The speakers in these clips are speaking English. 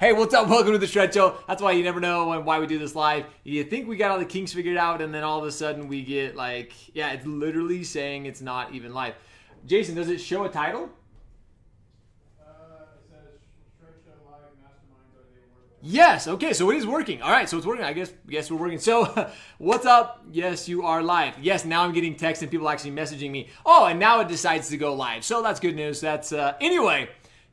Hey, what's up? Welcome to the Shred Show. That's why you never know why we do this live. You think we got all the kinks figured out, and then all of a sudden we get like, yeah, it's literally saying it's not even live. Jason, does it show a title? Uh, it says Shred Show Live Masterminds. Are they working? Yes. Okay. So it is working. All right. So it's working. I guess. Yes, we're working. So, what's up? Yes, you are live. Yes. Now I'm getting texts and people actually messaging me. Oh, and now it decides to go live. So that's good news. That's uh, anyway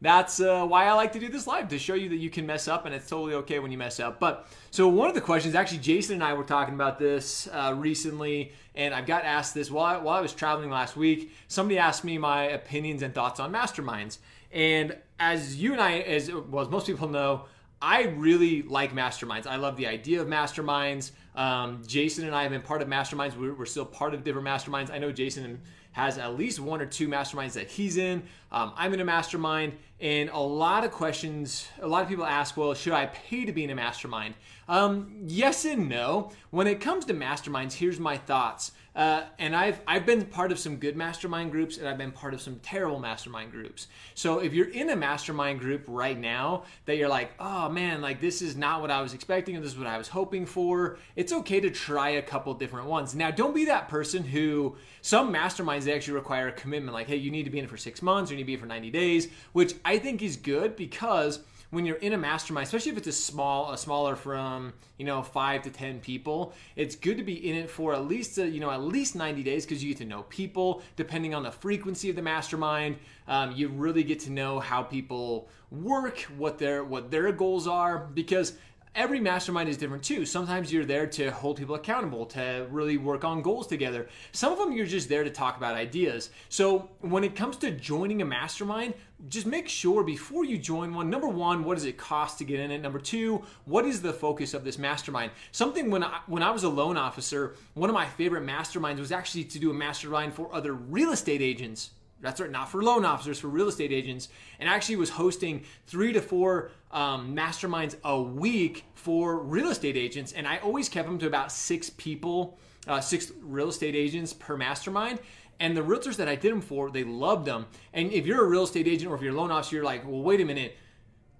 that's uh, why I like to do this live to show you that you can mess up and it's totally okay when you mess up. But so one of the questions, actually, Jason and I were talking about this uh, recently, and I've got asked this while I, while I was traveling last week. Somebody asked me my opinions and thoughts on masterminds, and as you and I, as well as most people know, I really like masterminds. I love the idea of masterminds. Um, Jason and I have been part of masterminds. We're, we're, still part of different masterminds. I know Jason has at least one or two masterminds that he's in. Um, I'm in a mastermind, and a lot of questions, a lot of people ask, well, should I pay to be in a mastermind? Um, yes and no. When it comes to masterminds, here's my thoughts. Uh, and I've I've been part of some good mastermind groups, and I've been part of some terrible mastermind groups. So if you're in a mastermind group right now that you're like, oh man, like this is not what I was expecting, and this is what I was hoping for, it's okay to try a couple different ones. Now, don't be that person who some masterminds they actually require a commitment, like, hey, you need to be in it for six months, or you need to be in for 90 days, which I think is good because when you're in a mastermind, especially if it's a small, a smaller from you know five to ten people, it's good to be in it for at least a, you know at least 90 days because you get to know people. Depending on the frequency of the mastermind, um, you really get to know how people work, what their what their goals are, because every mastermind is different too. Sometimes you're there to hold people accountable, to really work on goals together. Some of them you're just there to talk about ideas. So when it comes to joining a mastermind, just make sure before you join one, number one, what does it cost to get in it? Number two, what is the focus of this mastermind? Something when I, when I was a loan officer, one of my favorite masterminds was actually to do a mastermind for other real estate agents that's right, not for loan officers, for real estate agents, and actually was hosting three to four um, masterminds a week for real estate agents. And I always kept them to about six people, uh, six real estate agents per mastermind. And the realtors that I did them for, they loved them. And if you're a real estate agent or if you're a loan officer, you're like, well, wait a minute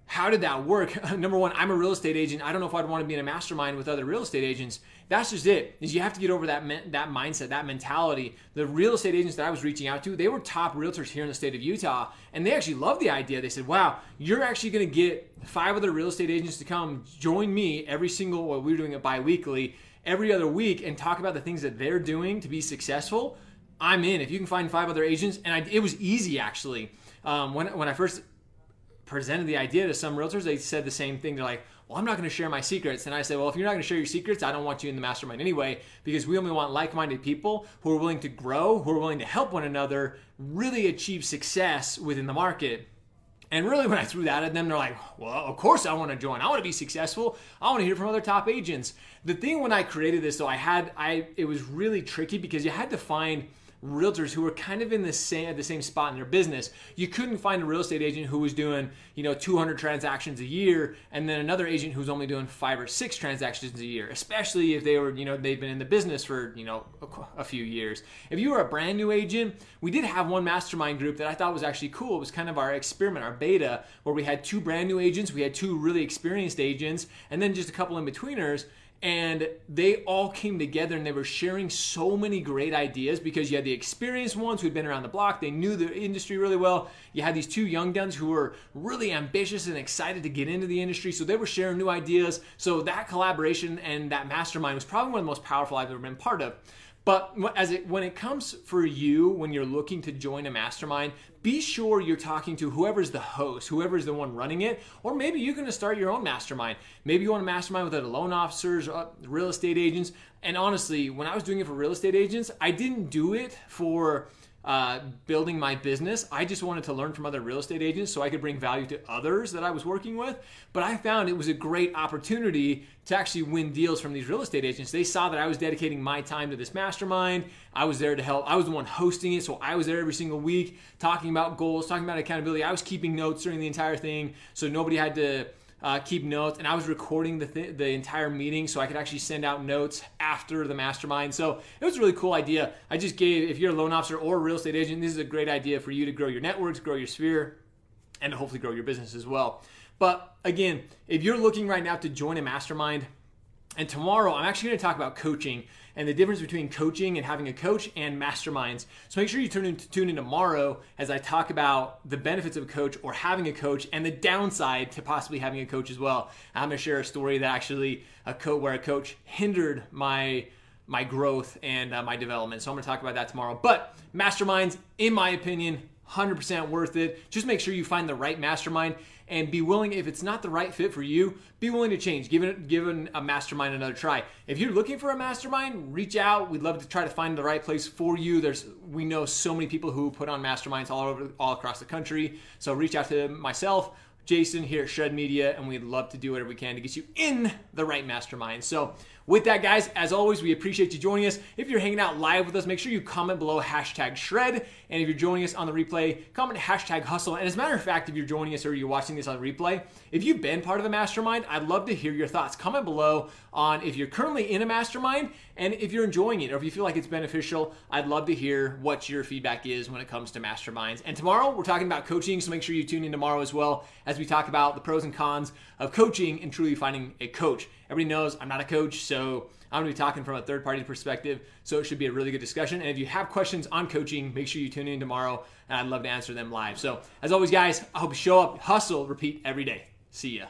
how did that work? Number one, I'm a real estate agent. I don't know if I'd want to be in a mastermind with other real estate agents. That's just it. Is you have to get over that that mindset, that mentality. The real estate agents that I was reaching out to, they were top realtors here in the state of Utah, and they actually loved the idea. They said, "Wow, you're actually going to get five other real estate agents to come join me every single. Well, we are doing it biweekly, every other week, and talk about the things that they're doing to be successful." I'm in. If you can find five other agents, and I, it was easy actually. Um, when when I first presented the idea to some realtors, they said the same thing. They're like, well, I'm not going to share my secrets. And I said, well, if you're not going to share your secrets, I don't want you in the mastermind anyway, because we only want like minded people who are willing to grow, who are willing to help one another really achieve success within the market. And really, when I threw that at them, they're like, well, of course I want to join. I want to be successful. I want to hear from other top agents. The thing when I created this, though, I had, I, it was really tricky because you had to find, realtors who were kind of in the same the same spot in their business. You couldn't find a real estate agent who was doing, you know, 200 transactions a year and then another agent who's only doing 5 or 6 transactions a year, especially if they were, you know, they've been in the business for, you know, a, a few years. If you were a brand new agent, we did have one mastermind group that I thought was actually cool. It was kind of our experiment, our beta, where we had two brand new agents, we had two really experienced agents, and then just a couple in betweeners and they all came together and they were sharing so many great ideas because you had the experienced ones who'd been around the block. They knew the industry really well. You had these two young guns who were really ambitious and excited to get into the industry. So they were sharing new ideas. So that collaboration and that mastermind was probably one of the most powerful i've ever been part of but as it when it comes for you when you're looking to join a mastermind, be sure you're talking to whoever's the host, whoever's the one running it, or maybe you're going to start your own mastermind. Maybe you want a mastermind with other loan officers, uh, real estate agents. And honestly, when I was doing it for real estate agents, I didn't do it for uh, building my business. I just wanted to learn from other real estate agents so I could bring value to others that I was working with. But I found it was a great opportunity to actually win deals from these real estate agents. They saw that I was dedicating my time to this mastermind. I was there to help. I was the one hosting it, so I was there every single week talking about goals, talking about accountability. I was keeping notes during the entire thing so nobody had to uh, keep notes, and I was recording the th- the entire meeting so I could actually send out notes after the mastermind. So it was a really cool idea. I just gave, if you're a loan officer or a real estate agent, this is a great idea for you to grow your networks, grow your sphere. and hopefully grow your business as well. But again, if you're looking right now to join a mastermind, and tomorrow I'm actually going to talk about coaching and the difference between coaching and having a coach and masterminds. So make sure you tune in, tune in tomorrow as I talk about the benefits of a coach or having a coach and the downside to possibly having a coach as well. I'm going to share a story that actually a coach where a coach hindered my my growth and uh, my development. So I'm going to talk about that tomorrow. But masterminds, in my opinion, 100% worth it. Just make sure you find the right mastermind and be willing if it's not the right fit for you be willing to change. Give it give a mastermind another try. If you're looking for a mastermind reach out. We'd love to try to find the right place for you. There's we know so many people who put on masterminds all over all across the country. So reach out to myself Jason here at Shred Media, and we'd love to do whatever we can to get you in the right mastermind. So, with that, guys, as always, we appreciate you joining us. If you're hanging out live with us, make sure you comment below hashtag shred. And if you're joining us on the replay, comment hashtag hustle. And as a matter of fact, if you're joining us or you're watching this on replay, if you've been part of a mastermind, I'd love to hear your thoughts. Comment below on if you're currently in a mastermind and if you're enjoying it or if you feel like it's beneficial. I'd love to hear what your feedback is when it comes to masterminds. And tomorrow, we're talking about coaching, so make sure you tune in tomorrow as well as we talk about the pros and cons of coaching and truly finding a coach. Everybody knows I'm not a coach, so I'm going to be talking from a third party perspective. So it should be a really good discussion. And if you have questions on coaching, make sure you tune in tomorrow, and I'd love to answer them live. So as always, guys, I hope you show up, hustle, repeat every day. See ya.